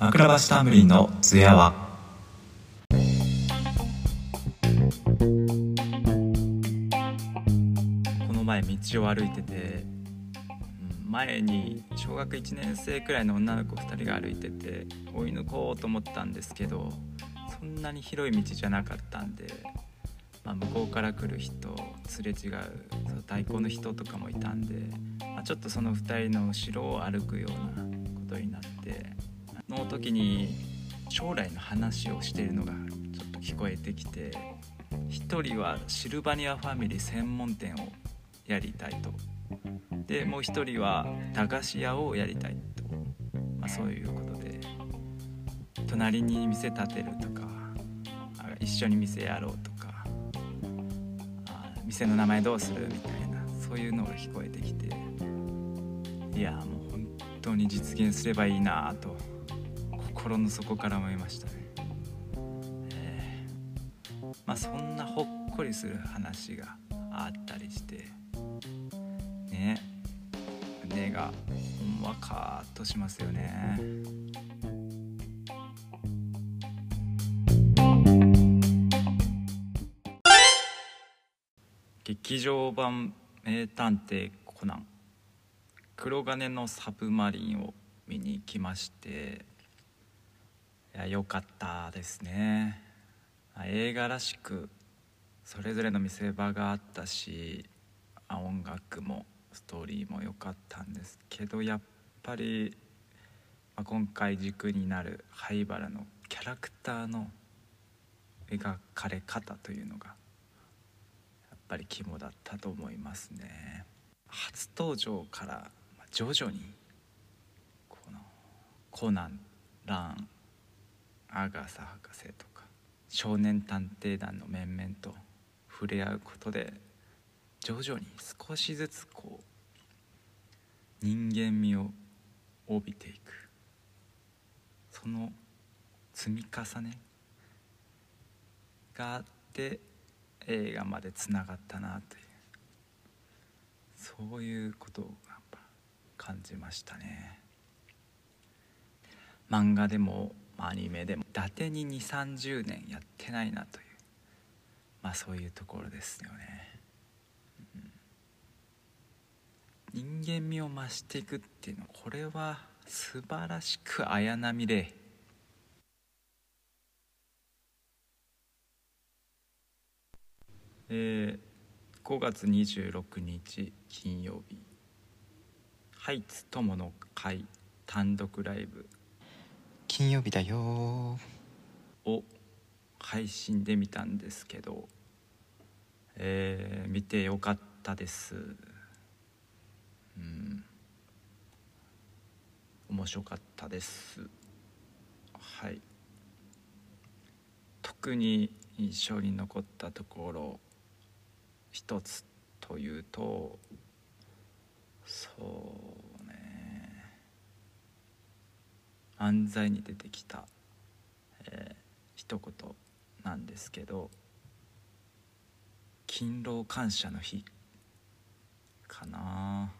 枕橋タンブリンの津屋は。この前道を歩いてて前に小学1年生くらいの女の子2人が歩いてて追い抜こうと思ったんですけどそんなに広い道じゃなかったんで、まあ、向こうから来る人すれ違うそう太鼓の人とかもいたんで、まあ、ちょっとその2人の後ろを歩くようなことになってその時に将来の話をしているのがちょっと聞こえてきて1人はシルバニアファミリー専門店をやりたいと。でもう1人は駄菓子屋をやりたいと、まあ、そういうことで。隣に店建てるとか一緒に店やろうとか。店の名前どうするみたいなそういうのが聞こえてきて。いやもう本当に実現すればいいなと。心の底から思いましたね、えーまあそんなほっこりする話があったりして。ね。胸がほんわかーっとしますよね。劇場版「名探偵コナン」黒金のサブマリンを見に行きまして。いや良かったですね。映画らしくそれぞれの見せ場があったし音楽もストーリーも良かったんですけどやっぱり、ま今回軸になる灰原のキャラクターの描かれ方というのがやっぱり肝だったと思いますね。初登場から徐々にこのコナンランアガサ博士とか少年探偵団の面々と触れ合うことで徐々に少しずつこう人間味を帯びていく。その積み重ねがあって映画までつながったなというそういうことをやっぱ感じましたね。漫画でもアニメでも伊達に2 3 0年やってないなというまあそういうところですよね、うん。人間味を増していくっていうのはこれは素晴らしく綾波レイえー5月26日金曜日。ハイツ友の会単独ライブ。金曜日だよ。を配信で見たんですけど、えー見てよかったです。うん。面白かったです。はい。特に印象に残ったところ一つというとそうね漫才に出てきた、えー一言なんですけど勤労感謝の日かな。